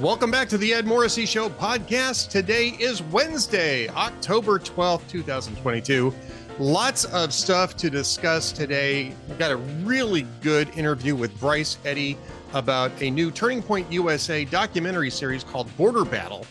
Welcome back to the Ed Morrissey Show podcast. Today is Wednesday, October 12th, 2022. Lots of stuff to discuss today. We've got a really good interview with Bryce Eddy about a new Turning Point USA documentary series called Border Battle.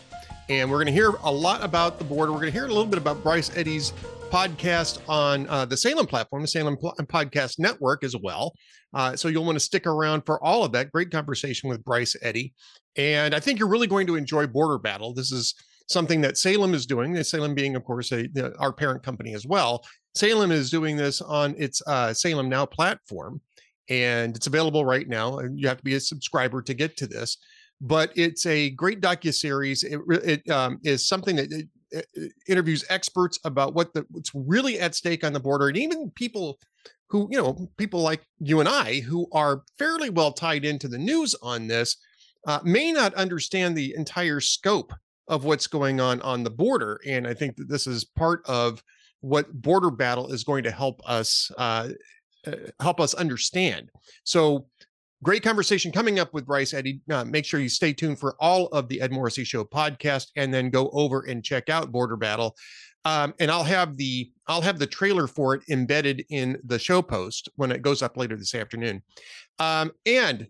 And we're going to hear a lot about the border. We're going to hear a little bit about Bryce Eddy's podcast on uh, the Salem platform, the Salem Pl- Podcast Network as well. Uh, so you'll want to stick around for all of that. Great conversation with Bryce Eddy. And I think you're really going to enjoy Border Battle. This is something that Salem is doing. Salem being, of course, a, our parent company as well. Salem is doing this on its uh, Salem Now platform, and it's available right now. You have to be a subscriber to get to this, but it's a great docu series. It, it um, is something that interviews experts about what the, what's really at stake on the border, and even people who you know people like you and I who are fairly well tied into the news on this uh, may not understand the entire scope of what's going on on the border. And I think that this is part of what border battle is going to help us uh, help us understand. So great conversation coming up with Bryce Eddy. Uh, make sure you stay tuned for all of the Ed Morrissey Show podcast, and then go over and check out Border Battle. Um, and I'll have the I'll have the trailer for it embedded in the show post when it goes up later this afternoon. Um, and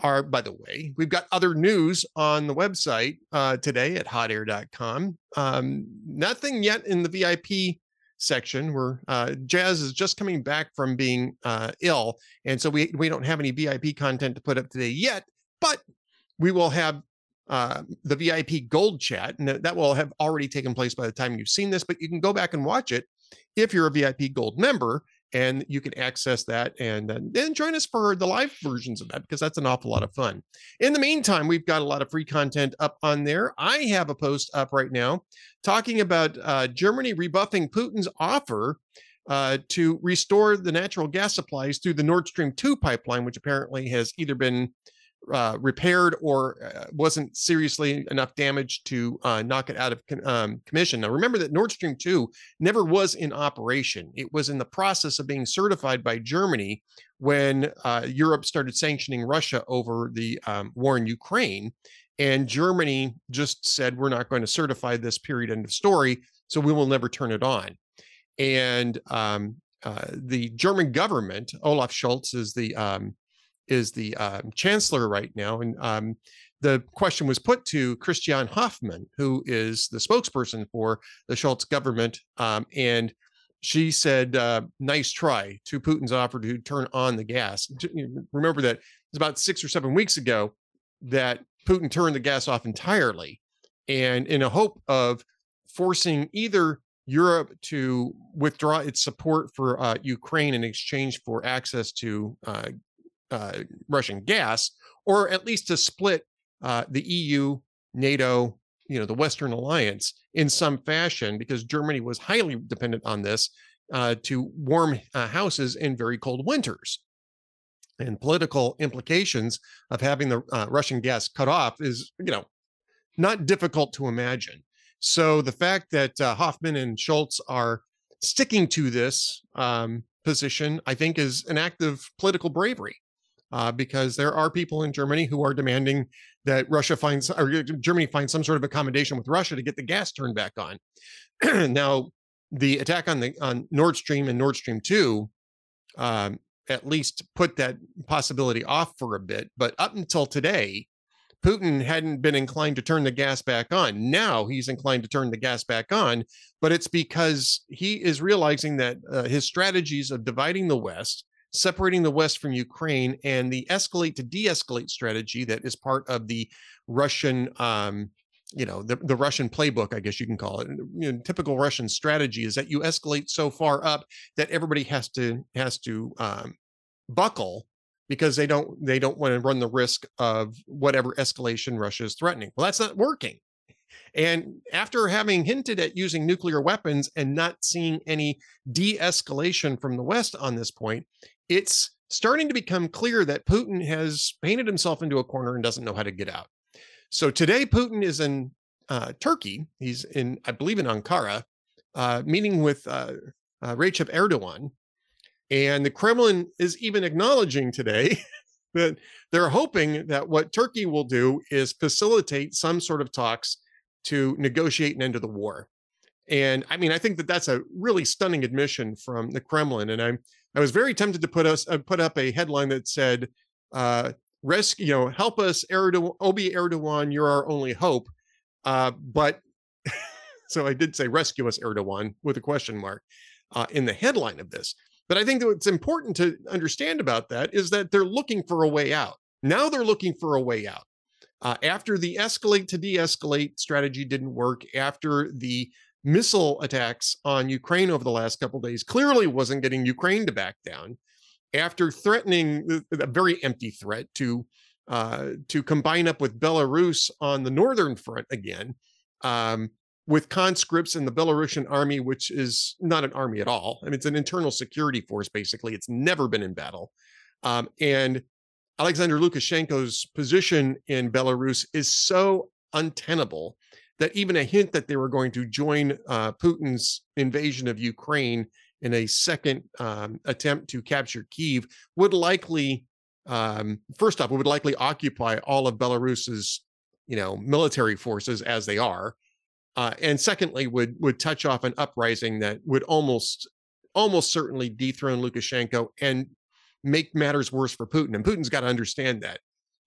are, by the way, we've got other news on the website uh, today at hotair.com. Um, nothing yet in the VIP section where uh, Jazz is just coming back from being uh, ill. And so we, we don't have any VIP content to put up today yet, but we will have uh, the VIP gold chat, and that will have already taken place by the time you've seen this, but you can go back and watch it if you're a VIP gold member and you can access that and then join us for the live versions of that because that's an awful lot of fun. In the meantime, we've got a lot of free content up on there. I have a post up right now talking about uh, Germany rebuffing Putin's offer uh, to restore the natural gas supplies through the Nord Stream 2 pipeline, which apparently has either been uh, repaired or uh, wasn't seriously enough damage to uh, knock it out of um, commission. Now, remember that Nord Stream 2 never was in operation. It was in the process of being certified by Germany when uh, Europe started sanctioning Russia over the um, war in Ukraine. And Germany just said, we're not going to certify this period end of story, so we will never turn it on. And um, uh, the German government, Olaf Scholz is the um, is the um, chancellor right now, and um, the question was put to Christiane Hoffmann, who is the spokesperson for the Scholz government, um, and she said, uh, "Nice try" to Putin's offer to turn on the gas. Remember that it's about six or seven weeks ago that Putin turned the gas off entirely, and in a hope of forcing either Europe to withdraw its support for uh, Ukraine in exchange for access to uh, uh, Russian gas, or at least to split uh, the EU, NATO, you know, the Western alliance in some fashion, because Germany was highly dependent on this uh, to warm uh, houses in very cold winters. And political implications of having the uh, Russian gas cut off is, you know, not difficult to imagine. So the fact that uh, Hoffmann and Scholz are sticking to this um, position, I think, is an act of political bravery uh, because there are people in Germany who are demanding that Russia finds or Germany finds some sort of accommodation with Russia to get the gas turned back on. now, the attack on the on Nord Stream and Nord Stream two um, at least put that possibility off for a bit, but up until today. Putin hadn't been inclined to turn the gas back on. Now he's inclined to turn the gas back on, but it's because he is realizing that uh, his strategies of dividing the West separating the West from Ukraine and the escalate to de escalate strategy that is part of the Russian. Um, you know the, the russian playbook i guess you can call it you know, typical russian strategy is that you escalate so far up that everybody has to has to um, buckle because they don't they don't want to run the risk of whatever escalation russia is threatening well that's not working and after having hinted at using nuclear weapons and not seeing any de escalation from the West on this point, it's starting to become clear that Putin has painted himself into a corner and doesn't know how to get out. So today, Putin is in uh, Turkey. He's in, I believe, in Ankara, uh, meeting with uh, uh, Recep Erdogan. And the Kremlin is even acknowledging today that they're hoping that what Turkey will do is facilitate some sort of talks to negotiate an end to the war. And I mean, I think that that's a really stunning admission from the Kremlin. And I'm I was very tempted to put us uh, put up a headline that said, uh, "Rescue, you know, help us, Erdogan, Obi Erdogan, you're our only hope." Uh, but so I did say, "Rescue us, Erdogan," with a question mark uh, in the headline of this. But I think that what's important to understand about that is that they're looking for a way out. Now they're looking for a way out. Uh, after the escalate to de escalate strategy didn't work, after the missile attacks on Ukraine over the last couple days clearly wasn't getting Ukraine to back down, after threatening a very empty threat to uh, to combine up with Belarus on the northern front again, um, with conscripts in the Belarusian army, which is not an army at all. I mean, it's an internal security force, basically. It's never been in battle. Um, and Alexander Lukashenko's position in Belarus is so untenable that even a hint that they were going to join uh, Putin's invasion of Ukraine in a second um, attempt to capture Kiev would likely, um, first off, it would likely occupy all of Belarus's, you know, military forces as they are, uh, and secondly, would would touch off an uprising that would almost almost certainly dethrone Lukashenko and make matters worse for Putin. And Putin's got to understand that.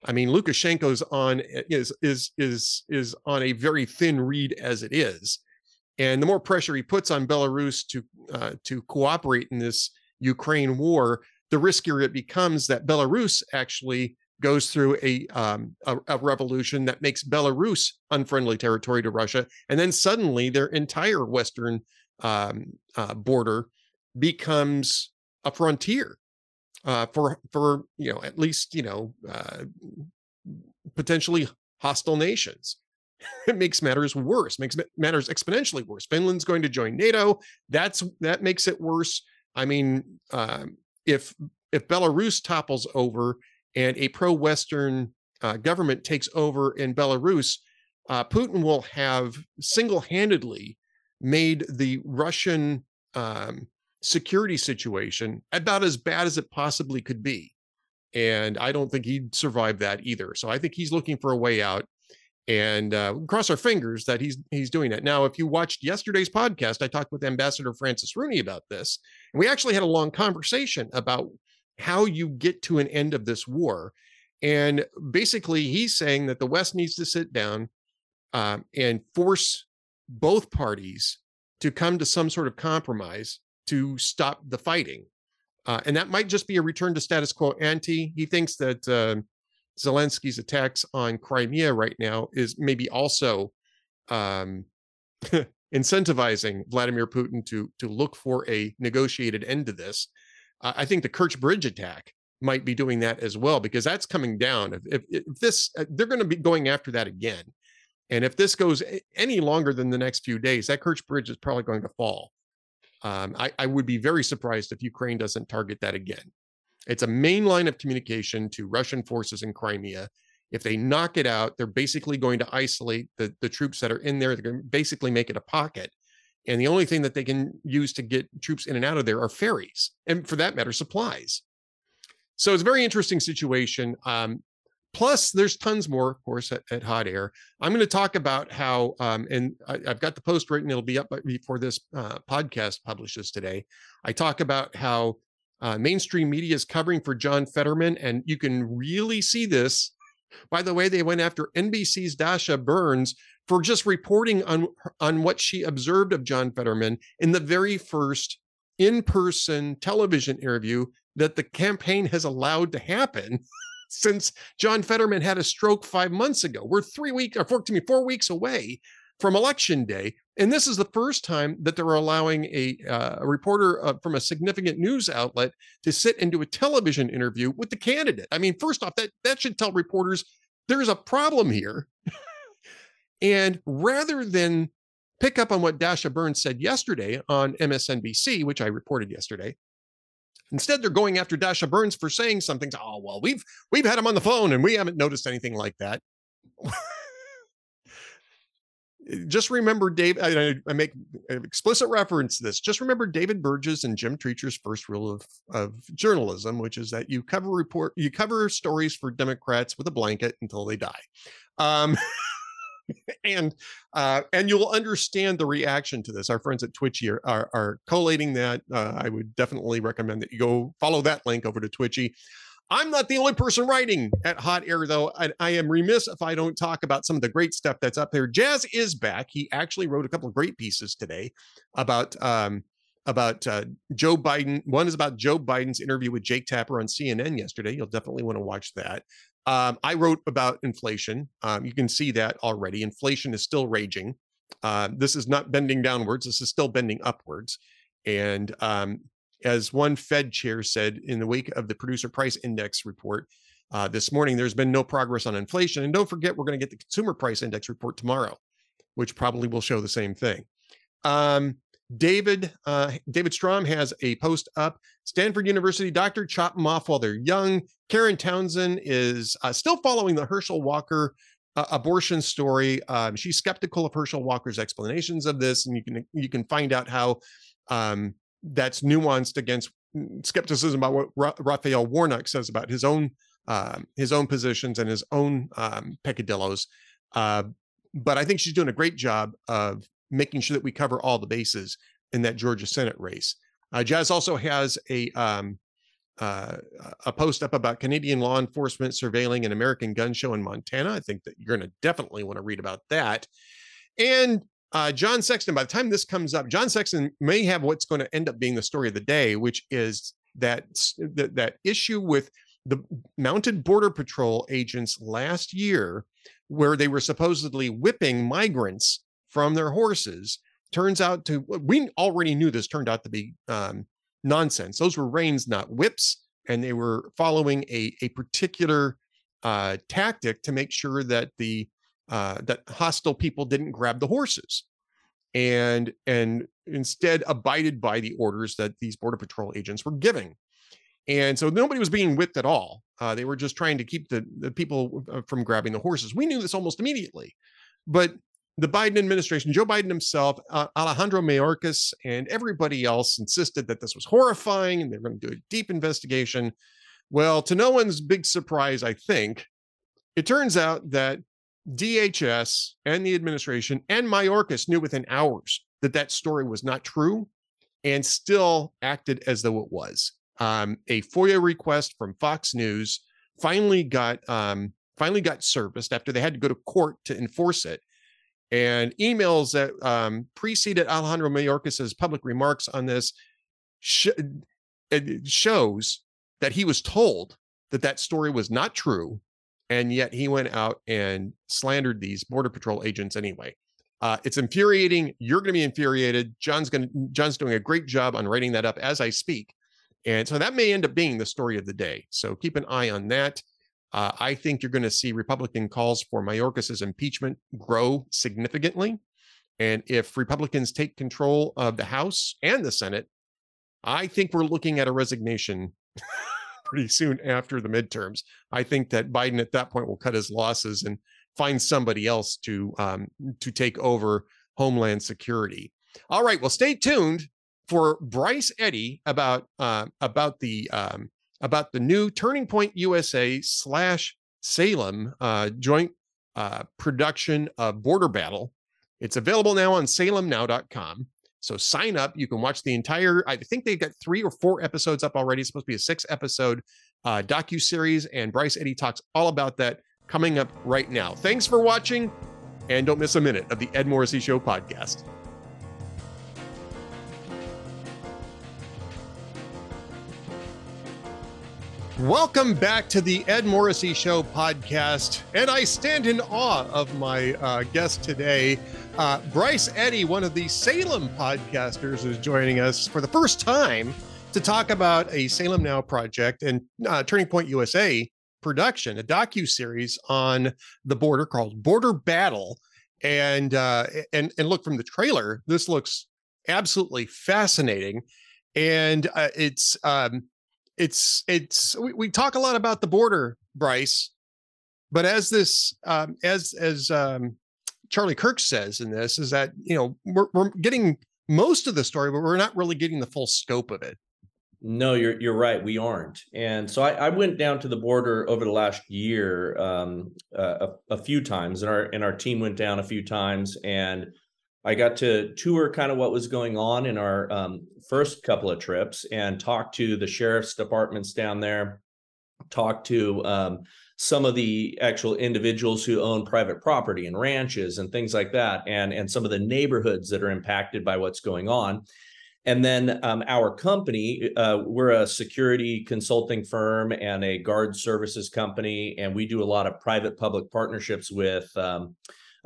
I mean, Lukashenko's on is is is is on a very thin reed as it is, and the more pressure he puts on Belarus to uh, to cooperate in this Ukraine war, the riskier it becomes that Belarus actually goes through a, um, a, a revolution that makes Belarus unfriendly territory to Russia, and then suddenly their entire western um, uh, border becomes a frontier uh, for for you know at least you know uh, potentially hostile nations. it makes matters worse, makes matters exponentially worse. Finland's going to join NATO. That's that makes it worse. I mean, um, if if Belarus topples over and a pro-Western uh, government takes over in Belarus, uh, Putin will have single-handedly made the Russian um, security situation about as bad as it possibly could be. And I don't think he'd survive that either. So I think he's looking for a way out and uh, cross our fingers that he's he's doing it. Now, if you watched yesterday's podcast, I talked with Ambassador Francis Rooney about this, and we actually had a long conversation about how you get to an end of this war. And basically, he's saying that the West needs to sit down um, and force both parties to come to some sort of compromise to stop the fighting. Uh, and that might just be a return to status quo ante. He thinks that uh, Zelensky's attacks on Crimea right now is maybe also um, incentivizing Vladimir Putin to to look for a negotiated end to this. Uh, I think the Kerch Bridge attack might be doing that as well because that's coming down. If, if, if this, uh, they're going to be going after that again, and if this goes any longer than the next few days, that Kerch Bridge is probably going to fall. Um, I, I would be very surprised if Ukraine doesn't target that again. It's a main line of communication to Russian forces in Crimea. If they knock it out, they're basically going to isolate the, the troops that are in there. They're going to basically make it a pocket. And the only thing that they can use to get troops in and out of there are ferries, and for that matter, supplies. So it's a very interesting situation. Um, Plus, there's tons more, of course, at, at Hot Air. I'm going to talk about how, um, and I, have got the post written. It'll be up before this uh, podcast publishes today. I talk about how uh, mainstream media is covering for John Fetterman, and you can really see this. By the way, they went after NBC's Dasha Burns for just reporting on on what she observed of John Fetterman in the very first in-person television interview that the campaign has allowed to happen. since John Fetterman had a stroke five months ago. We're three weeks, or four, to me, four weeks away from election day. And this is the first time that they're allowing a, uh, a reporter uh, from a significant news outlet to sit and do a television interview with the candidate. I mean, first off, that, that should tell reporters there's a problem here. and rather than pick up on what Dasha Burns said yesterday on MSNBC, which I reported yesterday, Instead, they're going after Dasha Burns for saying something. To, oh well, we've we've had him on the phone and we haven't noticed anything like that. just remember Dave. I, I, make explicit reference to this. Just remember David Burge's and Jim Treacher's first rule of of journalism, which is that you cover report, you cover stories for Democrats with a blanket until they die. Um, and uh, and you'll understand the reaction to this. Our friends at Twitchy are, are, are collating that. Uh, I would definitely recommend that you go follow that link over to Twitchy. I'm not the only person writing at Hot Air, though. I, I, am remiss if I don't talk about some of the great stuff that's up there. Jazz is back. He actually wrote a couple of great pieces today about um, about uh, Joe Biden. One is about Joe Biden's interview with Jake Tapper on CNN yesterday. You'll definitely want to watch that. Um, I wrote about inflation. Um, you can see that already. Inflation is still raging. Uh, this is not bending downwards. This is still bending upwards. And um, as one Fed chair said in the wake of the producer price index report uh, this morning, there's been no progress on inflation. And don't forget, we're going to get the consumer price index report tomorrow, which probably will show the same thing. Um, David uh, David Strom has a post up. Stanford University doctor chop them off while they're young. Karen Townsend is uh, still following the Herschel Walker uh, abortion story. Um, she's skeptical of Herschel Walker's explanations of this, and you can you can find out how um, that's nuanced against skepticism about what Ra- Raphael Warnock says about his own um, his own positions and his own um, peccadillos. Uh, but I think she's doing a great job of making sure that we cover all the bases in that Georgia Senate race. Uh, Jazz also has a um, uh, a post up about Canadian law enforcement surveilling an American gun show in Montana. I think that you're going to definitely want to read about that. And uh, John Sexton, by the time this comes up, John Sexton may have what's going to end up being the story of the day, which is that that, that issue with the mounted border patrol agents last year, where they were supposedly whipping migrants from their horses. Turns out to we already knew this turned out to be um, nonsense. Those were reins, not whips, and they were following a a particular uh, tactic to make sure that the uh, that hostile people didn't grab the horses and and instead abided by the orders that these border patrol agents were giving and so nobody was being whipped at all uh, they were just trying to keep the, the people uh, from grabbing the horses we knew this almost immediately but the biden administration joe biden himself uh, alejandro mayorkas and everybody else insisted that this was horrifying and they're going to do a deep investigation well to no one's big surprise i think it turns out that DHS and the administration and Mayorkas knew within hours that that story was not true and still acted as though it was. Um, a FOIA request from Fox News finally got um, finally got serviced after they had to go to court to enforce it. And emails that um, preceded Alejandro Mayorkas's public remarks on this sh- shows that he was told that that story was not true and yet he went out and slandered these border patrol agents anyway. Uh, it's infuriating. You're going to be infuriated. John's going John's doing a great job on writing that up as I speak, and so that may end up being the story of the day. So keep an eye on that. Uh, I think you're going to see Republican calls for Mayorkas's impeachment grow significantly, and if Republicans take control of the House and the Senate, I think we're looking at a resignation pretty soon after the midterms. I think that Biden at that point will cut his losses and find somebody else to um, to take over Homeland Security. All right, well, stay tuned for Bryce Eddy about uh, about the um, about the new Turning Point USA slash Salem uh, joint uh, production of Border Battle. It's available now on SalemNow.com. So sign up. You can watch the entire. I think they've got three or four episodes up already. It's supposed to be a six episode uh, docu series, and Bryce Eddy talks all about that coming up right now. Thanks for watching, and don't miss a minute of the Ed Morrissey Show podcast. Welcome back to the Ed Morrissey Show podcast. And I stand in awe of my uh, guest today. Uh, Bryce Eddy, one of the Salem podcasters, is joining us for the first time to talk about a Salem Now project and uh, Turning Point USA production, a docu series on the border called Border Battle. And uh, and and look from the trailer, this looks absolutely fascinating, and uh, it's um, it's it's we, we talk a lot about the border, Bryce, but as this um, as as um, Charlie Kirk says in this is that you know we're, we're getting most of the story, but we're not really getting the full scope of it. No, you're you're right. We aren't, and so I, I went down to the border over the last year um, uh, a, a, few times, and our and our team went down a few times, and I got to tour kind of what was going on in our um, first couple of trips, and talk to the sheriff's departments down there, talk to um, some of the actual individuals who own private property and ranches and things like that, and and some of the neighborhoods that are impacted by what's going on. And then um, our company, uh, we're a security consulting firm and a guard services company, and we do a lot of private public partnerships with um,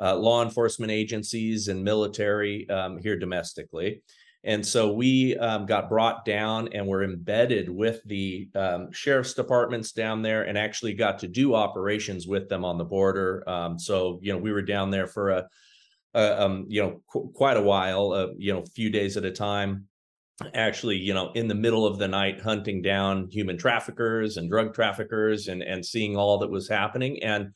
uh, law enforcement agencies and military um, here domestically. And so we um, got brought down and were embedded with the um, sheriff's departments down there and actually got to do operations with them on the border. Um, so, you know, we were down there for a uh, um, you know, qu- quite a while, uh, you know, a few days at a time. Actually, you know, in the middle of the night, hunting down human traffickers and drug traffickers, and and seeing all that was happening. And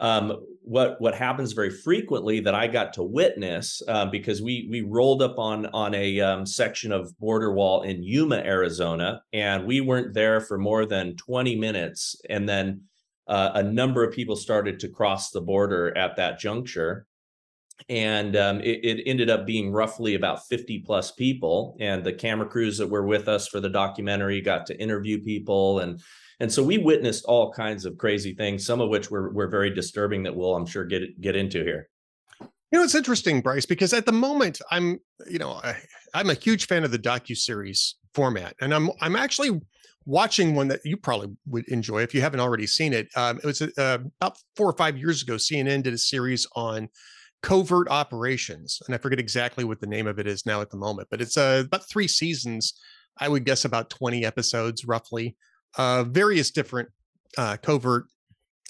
um, what what happens very frequently that I got to witness uh, because we we rolled up on on a um, section of border wall in Yuma, Arizona, and we weren't there for more than 20 minutes, and then uh, a number of people started to cross the border at that juncture. And um, it, it, ended up being roughly about 50 plus people and the camera crews that were with us for the documentary got to interview people and and so we witnessed all kinds of crazy things some of which were, were very disturbing that we'll i'm sure get get into here. You know it's interesting bryce because at the moment i'm you know I, i'm a huge fan of the docu-series format and i'm i'm actually watching one that you probably would enjoy if you haven't already seen it. Um, it was uh, about four or five years ago cnn did a series on covert operations and i forget exactly what the name of it is now at the moment but it's uh, about three seasons i would guess about 20 episodes roughly uh, various different uh, covert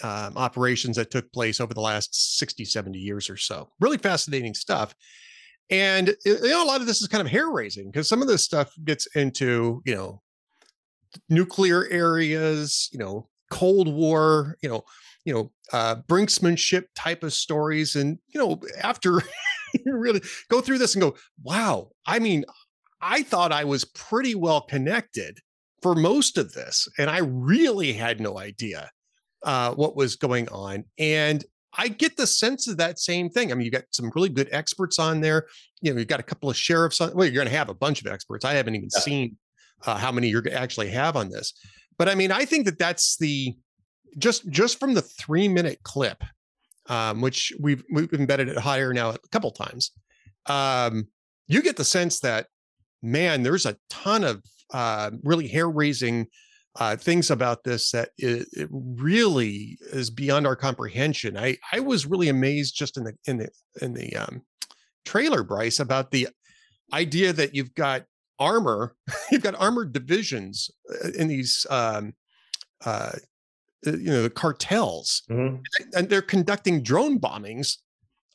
um, operations that took place over the last 60 70 years or so. Really fascinating stuff. And you know a lot of this is kind of hair raising because some of this stuff gets into you know nuclear areas you know cold war you know you know uh, brinksmanship type of stories. And you know after you really go through this and go wow i mean i thought i was pretty well connected for most of this and i really had no idea uh, what was going on and i get the sense of that same thing i mean you got some really good experts on there you know you've got a couple of sheriffs on well you're going to have a bunch of experts i haven't even yeah. seen uh, how many you're actually have on this but i mean i think that that's the just just from the three minute clip, um, which we've we've embedded it higher now a couple times, um, you get the sense that man, there's a ton of uh, really hair raising uh, things about this that it, it, really is beyond our comprehension. I I was really amazed just in the in the in the um, trailer, Bryce, about the idea that you've got armor, you've got armored divisions uh, in these um, uh, uh, you know the cartels mm-hmm. and they're conducting drone bombings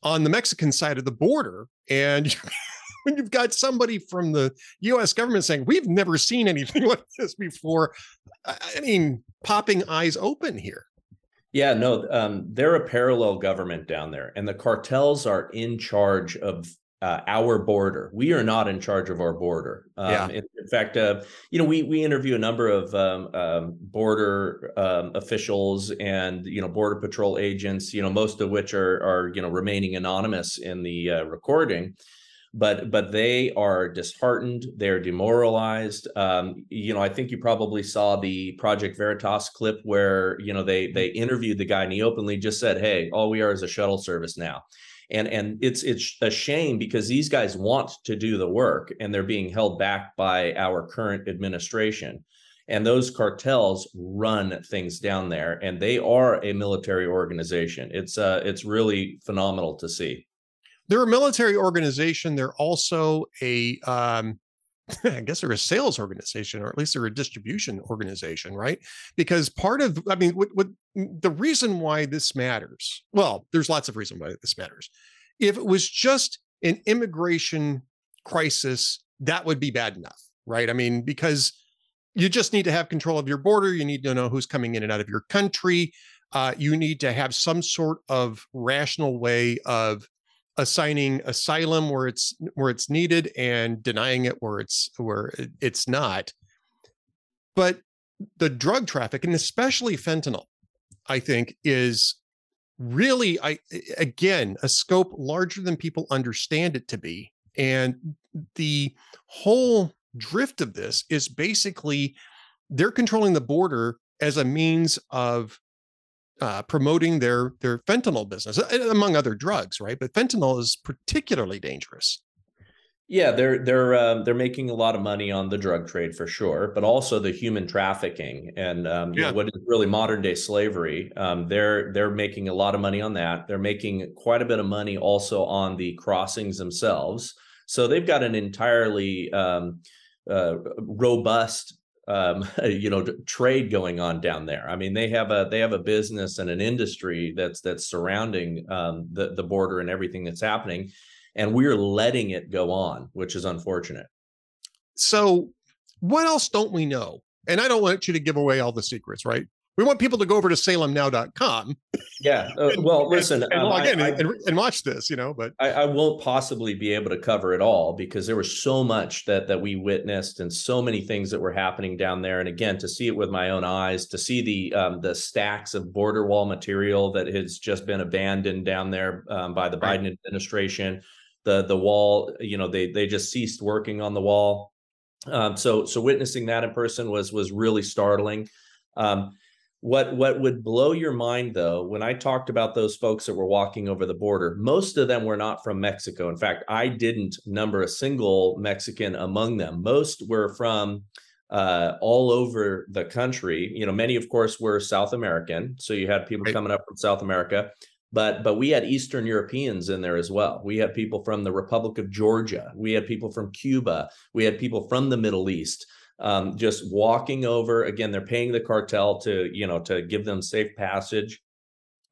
on the mexican side of the border and when you've got somebody from the us government saying we've never seen anything like this before i mean popping eyes open here yeah, no, um, they're a parallel government down there, and the cartels are in charge of uh, our border. We are not in charge of our border. Um, yeah. in, in, fact, uh, you know, we we interview a number of um, um, border um, officials and you know border patrol agents. You know, most of which are are you know remaining anonymous in the uh, recording. But but they are disheartened. They're demoralized. Um, you know, I think you probably saw the Project Veritas clip where you know they they interviewed the guy and he openly just said, "Hey, all we are is a shuttle service now." and and it's it's a shame because these guys want to do the work and they're being held back by our current administration and those cartels run things down there and they are a military organization it's uh it's really phenomenal to see they're a military organization they're also a um I guess they're a sales organization, or at least they're a distribution organization, right? Because part of, I mean, what, what the reason why this matters, well, there's lots of reason why this matters. If it was just an immigration crisis, that would be bad enough, right? I mean, because you just need to have control of your border. You need to know who's coming in and out of your country. Uh, you need to have some sort of rational way of assigning asylum where it's where it's needed and denying it where it's where it's not. But the drug traffic, and especially fentanyl, I think, is really I again a scope larger than people understand it to be. And the whole drift of this is basically they're controlling the border as a means of uh, promoting their their fentanyl business, among other drugs, right? But fentanyl is particularly dangerous. Yeah, they're they're uh, they're making a lot of money on the drug trade for sure, but also the human trafficking and um, yeah. know, what is really modern day slavery. Um, they're they're making a lot of money on that. They're making quite a bit of money also on the crossings themselves. So they've got an entirely um, uh, robust um, you know trade going on down there. I mean, they have a they have a business and an industry that's that's surrounding um, the the border and everything that's happening and we're letting it go on, which is unfortunate. So, what else don't we know? And I don't want you to give away all the secrets, right? We want people to go over to salemnow.com. Yeah. Uh, well, listen, and, and, um, I, and, and, watch this, you know, but I, I, won't possibly be able to cover it all because there was so much that that we witnessed and so many things that were happening down there. And again, to see it with my own eyes, to see the um, the stacks of border wall material that has just been abandoned down there um, by the right. Biden administration, the the wall you know they they just ceased working on the wall um, so so witnessing that in person was was really startling um, what what would blow your mind though when i talked about those folks that were walking over the border most of them were not from mexico. In fact i didn't number a single mexican among them. Most were from uh, all over the country. You know many of course were south american so you had people right. coming up from south america but but we had eastern europeans in there as well. We had people from the republic of georgia. We had people from cuba. We had people from the middle east um, just walking over again they're paying the cartel to you know to give them safe passage.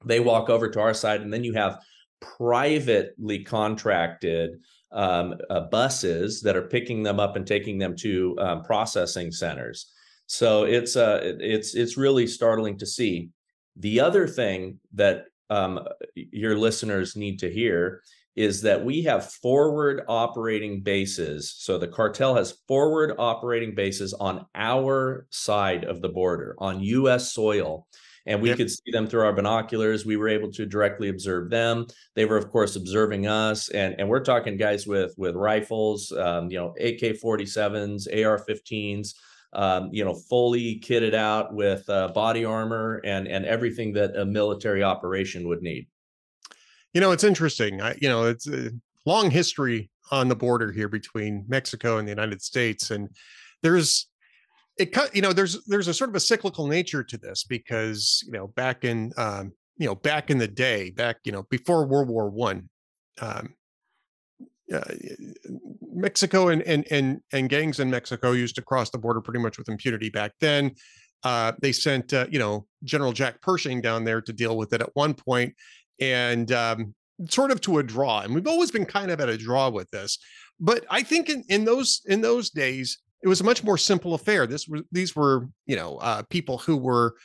They walk over to our side and then you have privately contracted um, uh, buses that are picking them up and taking them to um, processing centers. So it's uh it's it's really startling to see. The other thing that um, your listeners need to hear is that we have forward operating bases. So the cartel has forward operating bases on our side of the border, on US soil. And we yep. could see them through our binoculars. We were able to directly observe them. They were, of course, observing us. And, and we're talking guys with with rifles, um, you know, AK 47s, AR 15s um, you know, fully kitted out with uh, body armor and and everything that a military operation would need. You know, it's interesting. I, you know, it's a long history on the border here between Mexico and the United States, and there's it cut. You know, there's there's a sort of a cyclical nature to this because you know back in um, you know back in the day, back you know before World War One. Um, uh, Mexico and, and and and gangs in Mexico used to cross the border pretty much with impunity back then. Uh, they sent uh, you know General Jack Pershing down there to deal with it at one point, and um, sort of to a draw. And we've always been kind of at a draw with this. But I think in, in those in those days, it was a much more simple affair. This was these were you know uh, people who were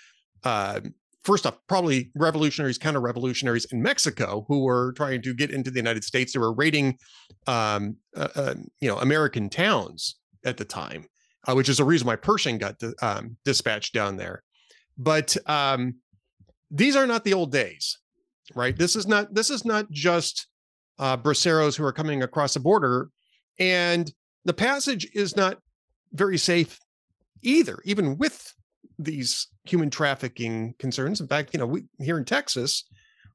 uh, first off, probably revolutionaries, counter revolutionaries in Mexico who were trying to get into the United States. They were raiding, um, uh, uh, you know, American towns at the time, uh, which is the reason why Pershing got um, dispatched down there. But um, these are not the old days, right? This is not this is not just uh, braceros who are coming across the border, and the passage is not very safe either, even with these human trafficking concerns. In fact, you know, we here in Texas,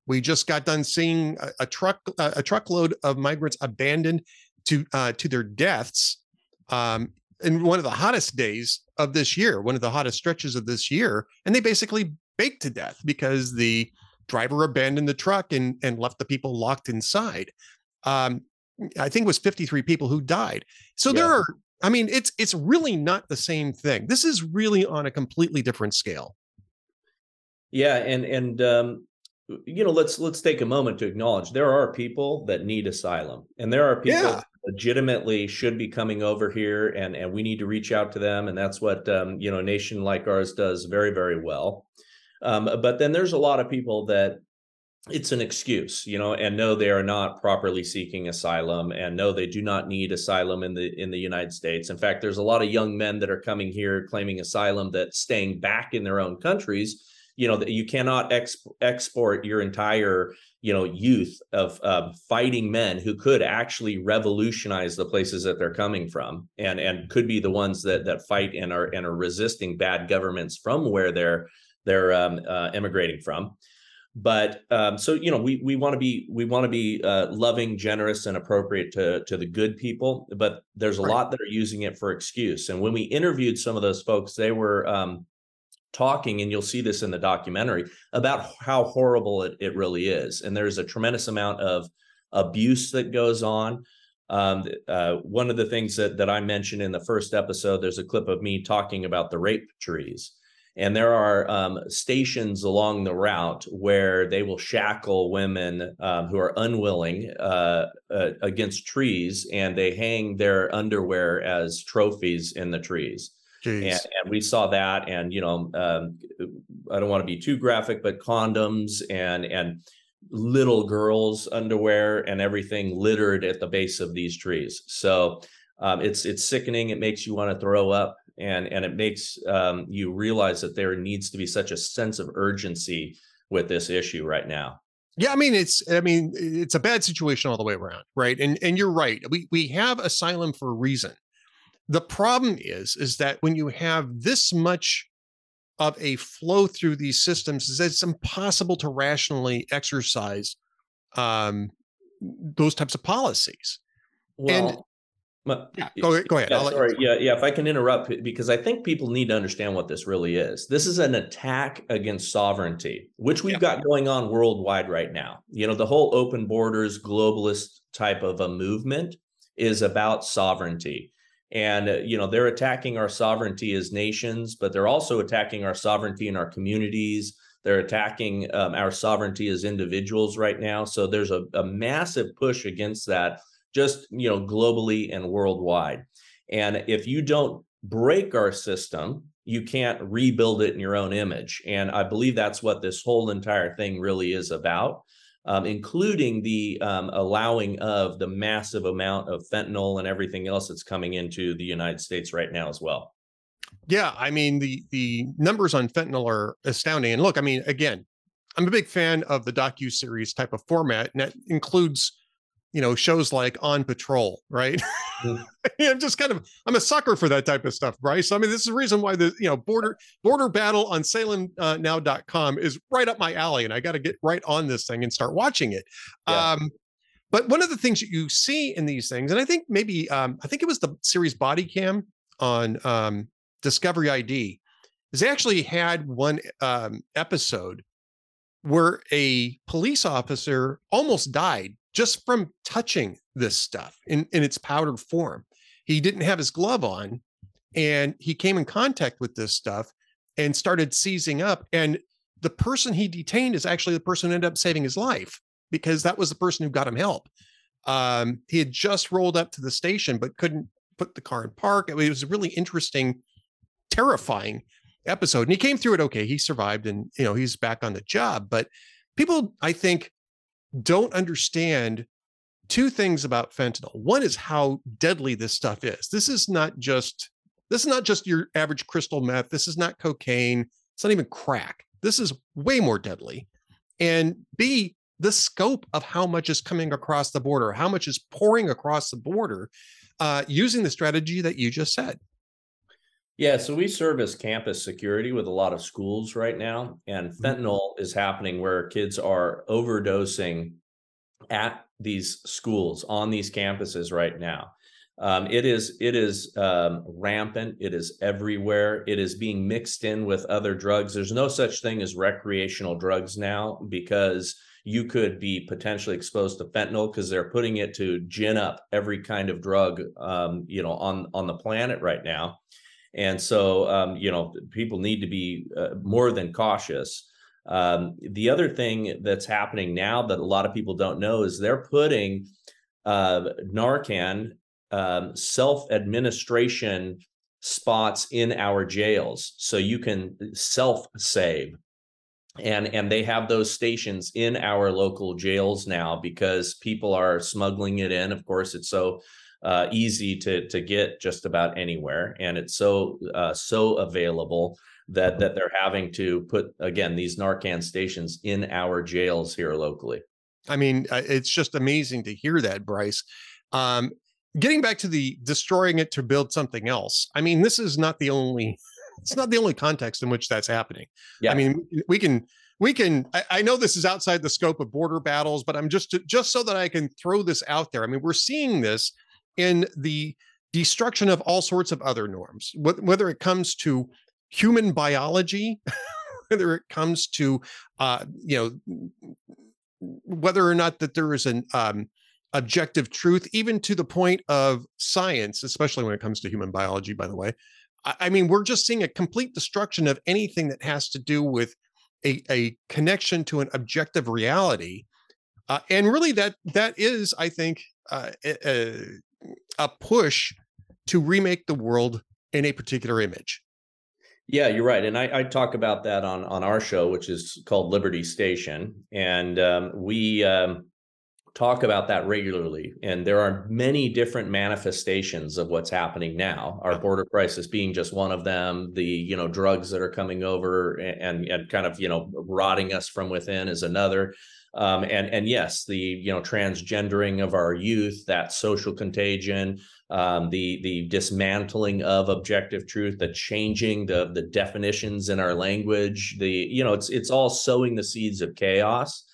we just got done seeing a, a truck a truckload of migrants abandoned to uh, to their deaths um, in one of the hottest days of this year, one of the hottest stretches of this year, and they basically baked to death because the driver abandoned the truck and and left the people locked inside. Um, I think it was 53 people who died. So yeah. there are I mean, it's it's really not the same thing. This is really on a completely different scale. Yeah, and and um, you know, let's let's take a moment to acknowledge there are people that need asylum, and there are people yeah. legitimately should be coming over here, and and we need to reach out to them, and that's what um, you know, a nation like ours does very very well. Um, but then there's a lot of people that it's an excuse, you know, and no, they are not properly seeking asylum, and no, they do not need asylum in the in the United States. In fact, there's a lot of young men that are coming here claiming asylum that staying back in their own countries. You know that you cannot ex- export your entire you know youth of uh, fighting men who could actually revolutionize the places that they're coming from and and could be the ones that that fight and are and are resisting bad governments from where they're they're um, uh, immigrating from. But um, so you know we we want to be we want to be uh, loving generous and appropriate to to the good people but there's a right. lot that are using it for excuse. And when we interviewed some of those folks they were um, talking and you'll see this in the documentary about how horrible it, it really is. And there's a tremendous amount of abuse that goes on. Um, uh, one of the things that, that i mentioned in the first episode there's a clip of me talking about the rape trees and there are um, stations along the route where they will shackle women um, who are unwilling uh, uh, against trees, and they hang their underwear as trophies in the trees. And, and, we saw that, and you know, um, I don't want to be too graphic, but condoms and and little girls' underwear and everything littered at the base of these trees. So um, it's it's sickening. It makes you want to throw up and and it makes um, you realize that there needs to be such a sense of urgency with this issue right now. Yeah, I mean it's I mean it's a bad situation all the way around, right? And and you're right. We we have asylum for a reason. The problem is is that when you have this much of a flow through these systems, is it's impossible to rationally exercise um, those types of policies. Well, and yeah, go, go ahead. Yeah, sorry. Yeah, yeah. If I can interrupt, because I think people need to understand what this really is. This is an attack against sovereignty, which we've yeah. got going on worldwide right now. You know, the whole open borders, globalist type of a movement is about sovereignty. And, uh, you know, they're attacking our sovereignty as nations, but they're also attacking our sovereignty in our communities. They're attacking um, our sovereignty as individuals right now. So there's a, a massive push against that just you know globally and worldwide. And if you don't break our system you can't rebuild it in your own image. And i believe that's what this whole entire thing really is about um, including the um, allowing of the massive amount of fentanyl and everything else that's coming into the united states right now as well. Yeah i mean the the numbers on fentanyl are astounding. And look i mean again i'm a big fan of the docu series type of format and that includes you know shows like on patrol right mm. i'm just kind of i'm a sucker for that type of stuff bryce i mean this is the reason why the you know border border battle on salemnow.com is right up my alley and i got to get right on this thing and start watching it yeah. um but one of the things that you see in these things and i think maybe um i think it was the series body cam on um discovery id is they actually had one um episode where a police officer almost died just from touching this stuff in, in its powdered form. He didn't have his glove on and he came in contact with this stuff and started seizing up. And the person he detained is actually the person who ended up saving his life because that was the person who got him help. Um, he had just rolled up to the station but couldn't put the car in park. It was a really interesting, terrifying episode. And he came through it okay. He survived and you know he's back on the job. But people, I think, don't understand two things about fentanyl. One is how deadly this stuff is. This is not just this is not just your average crystal meth. This is not cocaine. It's not even crack. This is way more deadly. And B, the scope of how much is coming across the border, how much is pouring across the border uh, using the strategy that you just said. Yeah, so we serve as campus security with a lot of schools right now, and mm-hmm. fentanyl is happening where kids are overdosing at these schools on these campuses right now. Um, it is it is um, rampant. It is everywhere. It is being mixed in with other drugs. There's no such thing as recreational drugs now because you could be potentially exposed to fentanyl because they're putting it to gin up every kind of drug um, you know on on the planet right now and so, um, you know, people need to be uh, more than cautious. Um, the other thing that's happening now that a lot of people don't know is they're putting uh, Narcan um, self administration spots in our jails so you can self save. and and they have those stations in our local jails now because people are smuggling it in of course it's so uh, easy to to get just about anywhere and it's so uh, so available that that they're having to put again these narcan stations in our jails here locally i mean uh, it's just amazing to hear that bryce um, getting back to the destroying it to build something else i mean this is not the only it's not the only context in which that's happening. Yeah. I mean, we can we can I, I, know this is outside the scope of border battles, but I'm just just so that I can throw this out there. I mean, we're seeing this in the destruction of all sorts of other norms, whether it comes to human biology, whether it comes to uh, you know whether or not that there is an um, objective truth, even to the point of science, especially when it comes to human biology, by the way. I mean, we're just seeing a complete destruction of anything that has to do with a, a connection to an objective reality. Uh, and really, that that is, I think, uh, a push to remake the world in a particular image. Yeah, you're right, and I, I, talk about that on on our show, which is called Liberty Station, and um, we um, talk about that regularly. And there are many different manifestations of what's happening now. Our border crisis being just one of them. The you know drugs that are coming over and and kind of you know rotting us from within is another. Um, and and yes, the you know transgendering of our youth, that social contagion, um, the the dismantling of objective truth, the changing the the definitions in our language, the you know it's it's all sowing the seeds of chaos.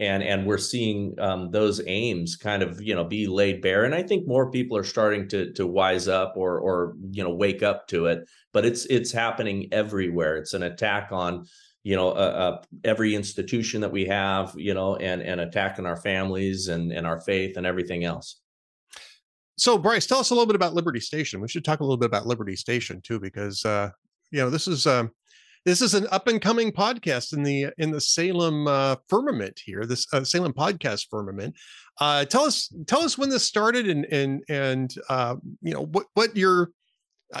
And and we're seeing um, those aims kind of you know be laid bare. And i think more people are starting to to wise up or or you know wake up to it. But it's it's happening everywhere. It's an attack on you know uh, uh, every institution that we have you know and and attacking our families and and our faith and everything else so bryce tell us a little bit about liberty station we should talk a little bit about liberty station too because uh you know this is um this is an up and coming podcast in the in the Salem uh, firmament here, this uh, Salem podcast firmament. Uh, tell us tell us when this started and and and uh, you know what what your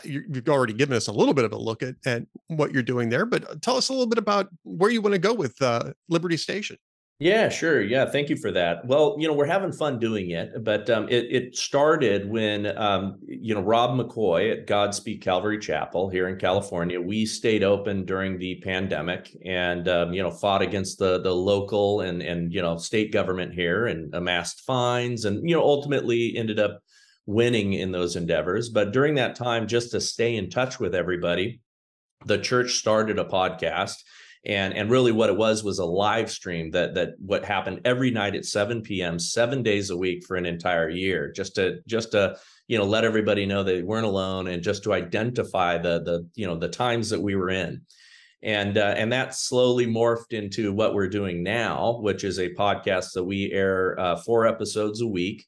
you've already given us a little bit of a look at, at what you're doing there, but tell us a little bit about where you want to go with uh, Liberty Station. Yeah, sure. Yeah, thank you for that. Well, you know, we're having fun doing it, but um, it, it started when, um, you know, Rob McCoy at Godspeak Calvary Chapel here in California, we stayed open during the pandemic and, um, you know, fought against the the local and and you know state government here and amassed fines and you know ultimately ended up winning in those endeavors. But during that time, just to stay in touch with everybody, the church started a podcast. And and really what it was was a live stream that that what happened every night at 7 p.m seven days a week for an entire year just to just to you know let everybody know they weren't alone and just to identify the the you know the times that we were in. And uh, and that slowly morphed into what we're doing now which is a podcast that we air uh, four episodes a week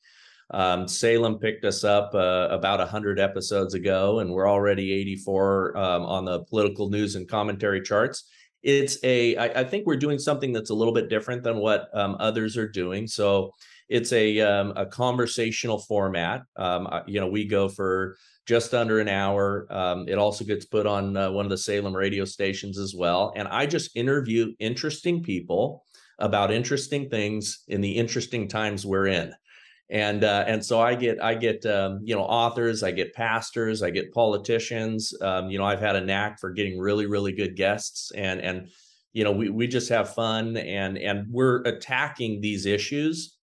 um, Salem picked us up uh, about 100 episodes ago, and we're already 84 um, on the political news and commentary charts. It's a I, I think we're doing something that's a little bit different than what um, others are doing. So it's a um, a conversational format. Um, you know we go for just under an hour. Um, it also gets put on uh, one of the salem radio stations as well. And i just interview interesting people about interesting things in the interesting times we're in and uh, and so I get I get um, you know authors, I get pastors, I get politicians. Um, you know, I've had a knack for getting really really good guests, and and you know we we just have fun, and and we're attacking these issues,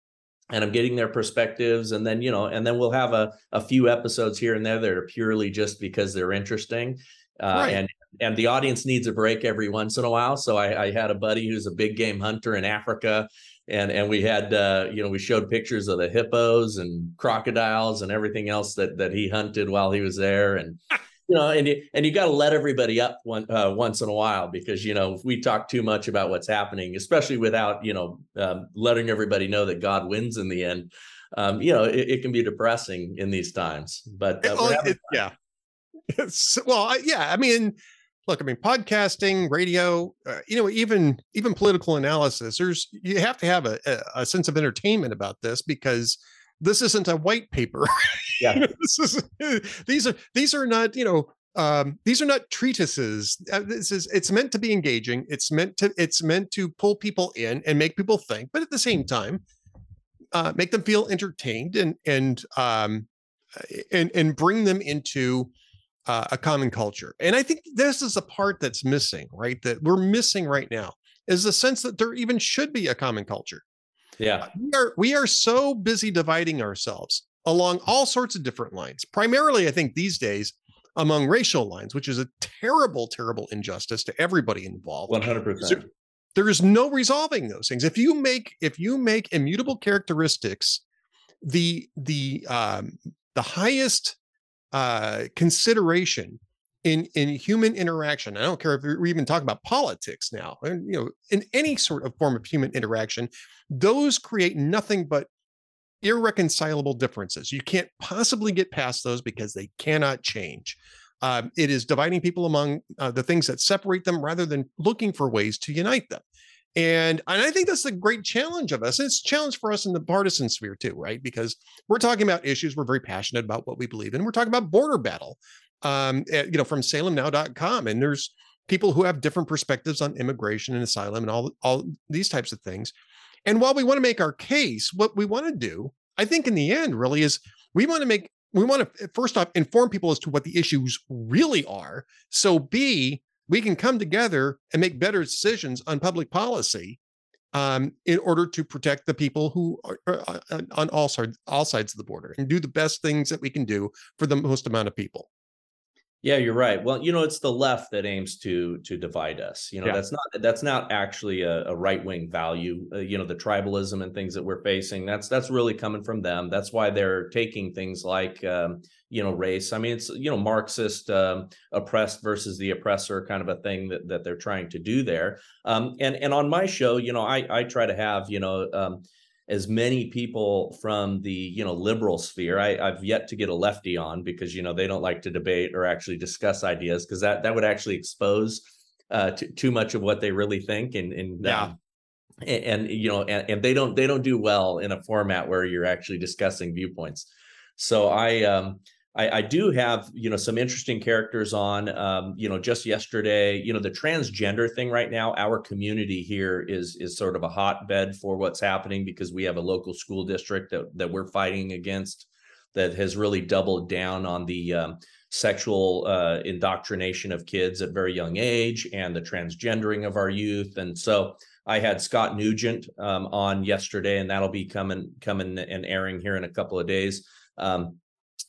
and I'm getting their perspectives, and then you know, and then we'll have a a few episodes here and there that are purely just because they're interesting, uh, right. and and the audience needs a break every once in a while. So I, I had a buddy who's a big game hunter in Africa and and we had uh, you know we showed pictures of the hippos and crocodiles and everything else that that he hunted while he was there. And you know and you, and you got to let everybody up one, uh, once in a while because you know if we talk too much about what's happening especially without you know um, letting everybody know that God wins in the end um, you know it, it, can be depressing in these times. But uh, it, it, yeah. Well yeah I mean look i mean podcasting radio uh, you know even even political analysis there's you have to have a, a sense of entertainment about this because this isn't a white paper yeah this is these are these are not you know um, these are not treatises. Uh, this is it's meant to be engaging. It's meant to it's meant to pull people in and make people think, but at the same time, uh, make them feel entertained and and um, and and bring them into uh, a common culture. And I think this is a part that's missing, right? That we're missing right now is the sense that there even should be a common culture. Yeah, we are we are so busy dividing ourselves along all sorts of different lines. Primarily, I think these days among racial lines, which is a terrible, terrible injustice to everybody involved. One hundred percent. There is no resolving those things. If you make if you make immutable characteristics the the um, the highest uh, consideration in in human interaction. I don't care if we're even talking about politics now, and you know, in any sort of form of human interaction, those create nothing but irreconcilable differences. You can't possibly get past those because they cannot change. Um, it is dividing people among uh, the things that separate them rather than looking for ways to unite them. And, and I think that's a great challenge of us. It's a challenge for us in the partisan sphere too, right? Because we're talking about issues, we're very passionate about what we believe in. We're talking about border battle, um, at, you know, from salemnow.com. And there's people who have different perspectives on immigration and asylum and all, all these types of things. And while we want to make our case, what we want to do, I think in the end really is we want to make we want to first off inform people as to what the issues really are. So B, we can come together and make better decisions on public policy um, in order to protect the people who are, are, are on all sides all sides of the border and do the best things that we can do for the most amount of people. Yeah, you're right. Well, you know, it's the left that aims to to divide us. You know, yeah. that's not that's not actually a, a right wing value. Uh, you know, the tribalism and things that we're facing. That's that's really coming from them. That's why they're taking things like um, you know race. I mean, it's you know Marxist um, oppressed versus the oppressor kind of a thing that that they're trying to do there. Um, and and on my show, you know, I I try to have you know um, as many people from the you know liberal sphere I, i've yet to get a lefty on because you know they don't like to debate or actually discuss ideas because that that would actually expose uh, t- too much of what they really think and and yeah. Um, and, and, you know and, and they don't they don't do well in a format where you're actually discussing viewpoints so i um I, I, do have you know some interesting characters on um, you know just yesterday you know the transgender thing right now our community here is is sort of a hotbed for what's happening because we have a local school district that that we're fighting against that has really doubled down on the um, sexual uh, indoctrination of kids at very young age and the transgendering of our youth and so I had Scott Newgent um, on yesterday, and that'll be coming coming and airing here in a couple of days. Um,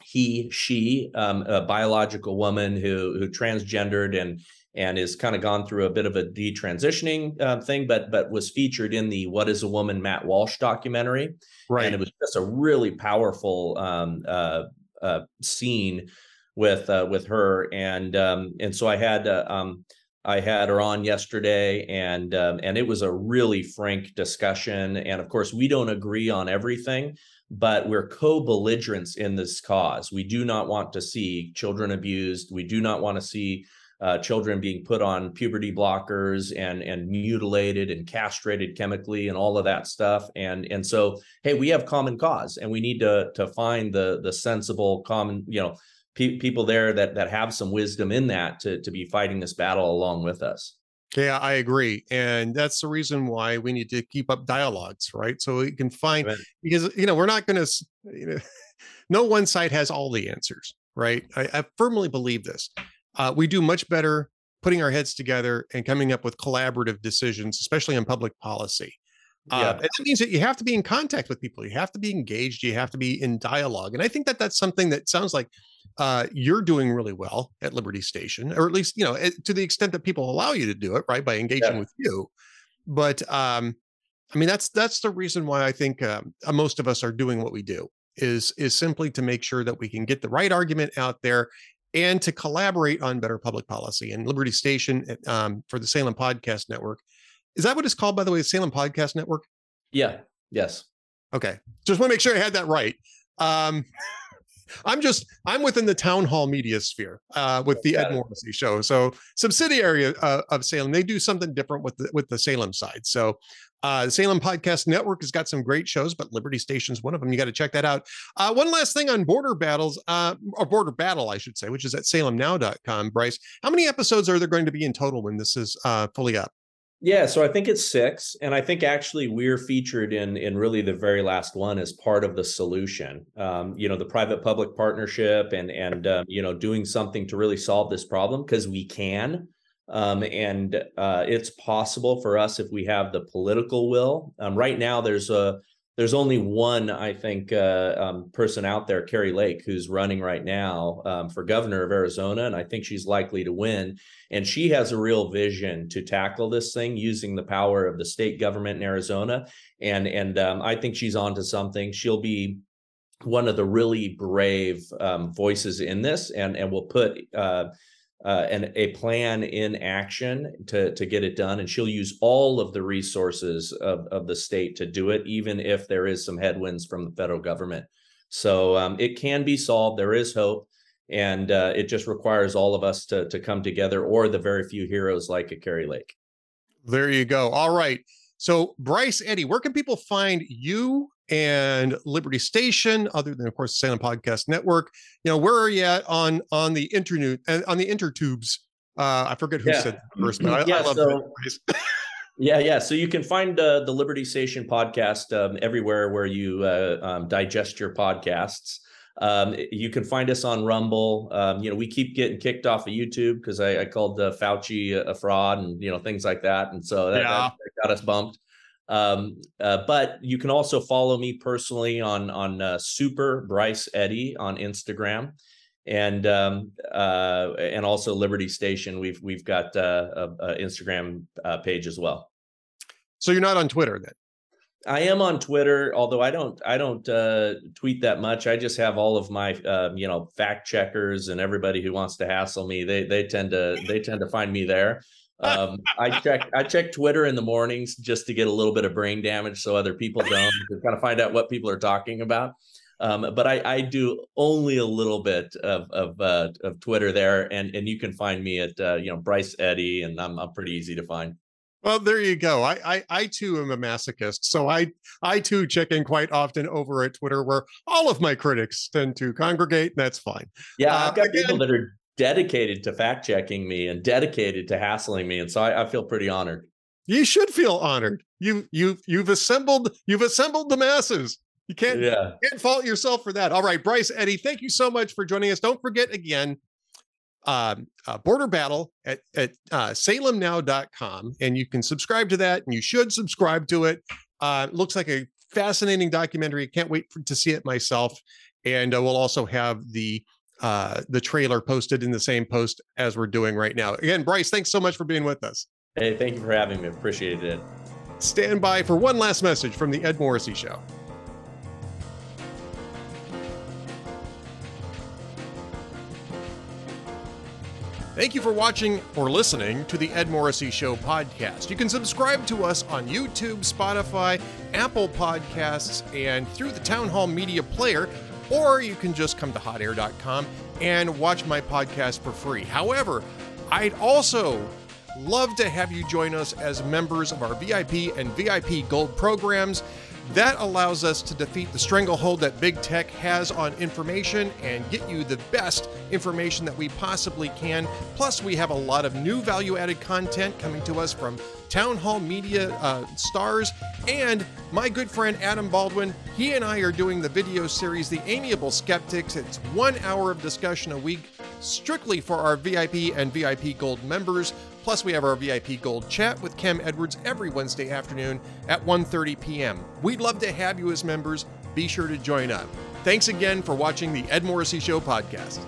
he, she, um, a biological woman who who transgendered and and is kind of gone through a bit of a detransitioning uh, thing, but but was featured in the "What Is a Woman" Matt Walsh documentary, right? And it was just a really powerful um, uh, uh, scene with uh, with her, and um, and so I had uh, um, I had her on yesterday, and um, and it was a really frank discussion. And of course, we don't agree on everything, but we're co-belligerents in this cause. We do not want to see children abused. We do not want to see uh, children being put on puberty blockers and and mutilated and castrated chemically and all of that stuff. And and so, hey, we have common cause, and we need to to find the the sensible common, you know, pe- people there that that have some wisdom in that to to be fighting this battle along with us. Yeah, I agree. And that's the reason why we need to keep up dialogues, right? So we can find, right. because, you know, we're not going to, you know, no one side has all the answers, right? I, I firmly believe this. Uh, we do much better putting our heads together and coming up with collaborative decisions, especially on public policy. Uh, yeah. that means that you have to be in contact with people. You have to be engaged. You have to be in dialogue. And I think that that's something that sounds like uh, you're doing really well at Liberty Station, or at least, you know, eh, to the extent that people allow you to do it, right, by engaging yeah. with you. But um, I mean, that's that's the reason why I think um, uh, most of us are doing what we do is is simply to make sure that we can get the right argument out there and to collaborate on better public policy. And Liberty Station eh, um, for the Salem Podcast Network is that what it's called, by the way, Salem Podcast Network? Yeah. Yes. Okay. Just want to make sure I had that right. Um, I'm just I'm within the town hall media sphere uh, with the Ed Morrissey show. So subsidiary uh, of Salem, they do something different with the with the Salem side. So Uh, the Salem Podcast Network has got some great shows, but Liberty Station's one of them. You got to check that out. Uh, one last thing on Border Battles, uh, or Border Battle, I should say, which is at salemnow.com. Bryce, how many episodes are there going to be in total when this is uh, fully up? Yeah, so I think it's six, and I think actually we're featured in in really the very last one as part of the solution. Um, you know, the private-public partnership, and and um, you know, doing something to really solve this problem because we can. Um, and uh, it's possible for us if we have the political will. Um, right now, there's a there's only one, I think, uh, um, person out there, Kari Lake, who's running right now um, for governor of Arizona, and I think she's likely to win. And she has a real vision to tackle this thing using the power of the state government in Arizona. And and um, I think she's onto something. She'll be one of the really brave um, voices in this, and and will put. Uh, uh, and a plan in action to to get it done. And she'll use all of the resources of, of the state to do it, even if there is some headwinds from the federal government. So um, it can be solved. There is hope, and uh, it just requires all of us to to come together, or the very few heroes like a Kari Lake. There you go. All right. So Bryce Eddy where can people find you and Liberty Station, other than of course the Salem Podcast Network. You know, where are you at on on the internet and on the intertubes? Uh, I forget who yeah. said first, but I, yeah, I love so, yeah, yeah. So you can find uh, the Liberty Station podcast um, everywhere where you uh, um, digest your podcasts. Um, you can find us on Rumble. Um, you know, we keep getting kicked off of YouTube because I, I, called uh, Fauci a, a, fraud and you know things like that, and so that, yeah. that got us bumped. Um, uh, but you can also follow me personally on on uh, Super Bryce Eddy on Instagram, and um, uh, and also Liberty Station. We've we've got uh, a, a Instagram uh, page as well. So you're not on Twitter then? I am on Twitter, although I don't I don't uh, tweet that much. I just have all of my uh, you know fact checkers and everybody who wants to hassle me. They they tend to they tend to find me there um, I check I check Twitter in the mornings just to get a little bit of brain damage so other people don't to kind of find out what people are talking about. Um, but I, I do only a little bit of of, uh, of Twitter there, and and you can find me at uh, you know Bryce Eddy, and I'm I'm pretty easy to find. Well, there you go. I, I, I too am a masochist, so I I too check in quite often over at Twitter, where all of my critics tend to congregate. And that's fine. Yeah, I've uh, got again, people that are dedicated to fact checking me and dedicated to hassling me, and so I, I feel pretty honored. You should feel honored. You you you've assembled you've assembled the masses. You can't, yeah. can't fault yourself for that. All right, Bryce Eddy, thank you so much for joining us. Don't forget again, um, uh, Border Battle at, at uh, salemnow.com, and you can subscribe to that, and you should subscribe to it. Uh, looks like a fascinating documentary. Can't wait for, to see it myself. And uh, we'll also have the uh, the trailer posted in the same post as we're doing right now. Again, Bryce, thanks so much for being with us. Hey, thank you for having me. Appreciate it. Stand by for one last message from the Ed Morrissey Show. Thank you for watching or listening to the Ed Morrissey Show podcast. You can subscribe to us on YouTube, Spotify, Apple Podcasts, and through the Town Hall Media Player or you can just come to hotair.com and watch my podcast for free. However, I'd also love to have you join us as members of our VIP and VIP Gold programs. That allows us to defeat the stranglehold that big tech has on information and get you the best information that we possibly can. Plus, we have a lot of new value added content coming to us from Town Hall Media uh, stars and my good friend Adam Baldwin. He and I are doing the video series, The Amiable Skeptics. It's one hour of discussion a week strictly for our VIP and VIP Gold members. Plus, we have our VIP Gold chat with Kem Edwards every Wednesday afternoon at 1:30 p.m. We'd love to have you as members. Be sure to join up. Thanks again for watching the Ed Morrissey Show podcast.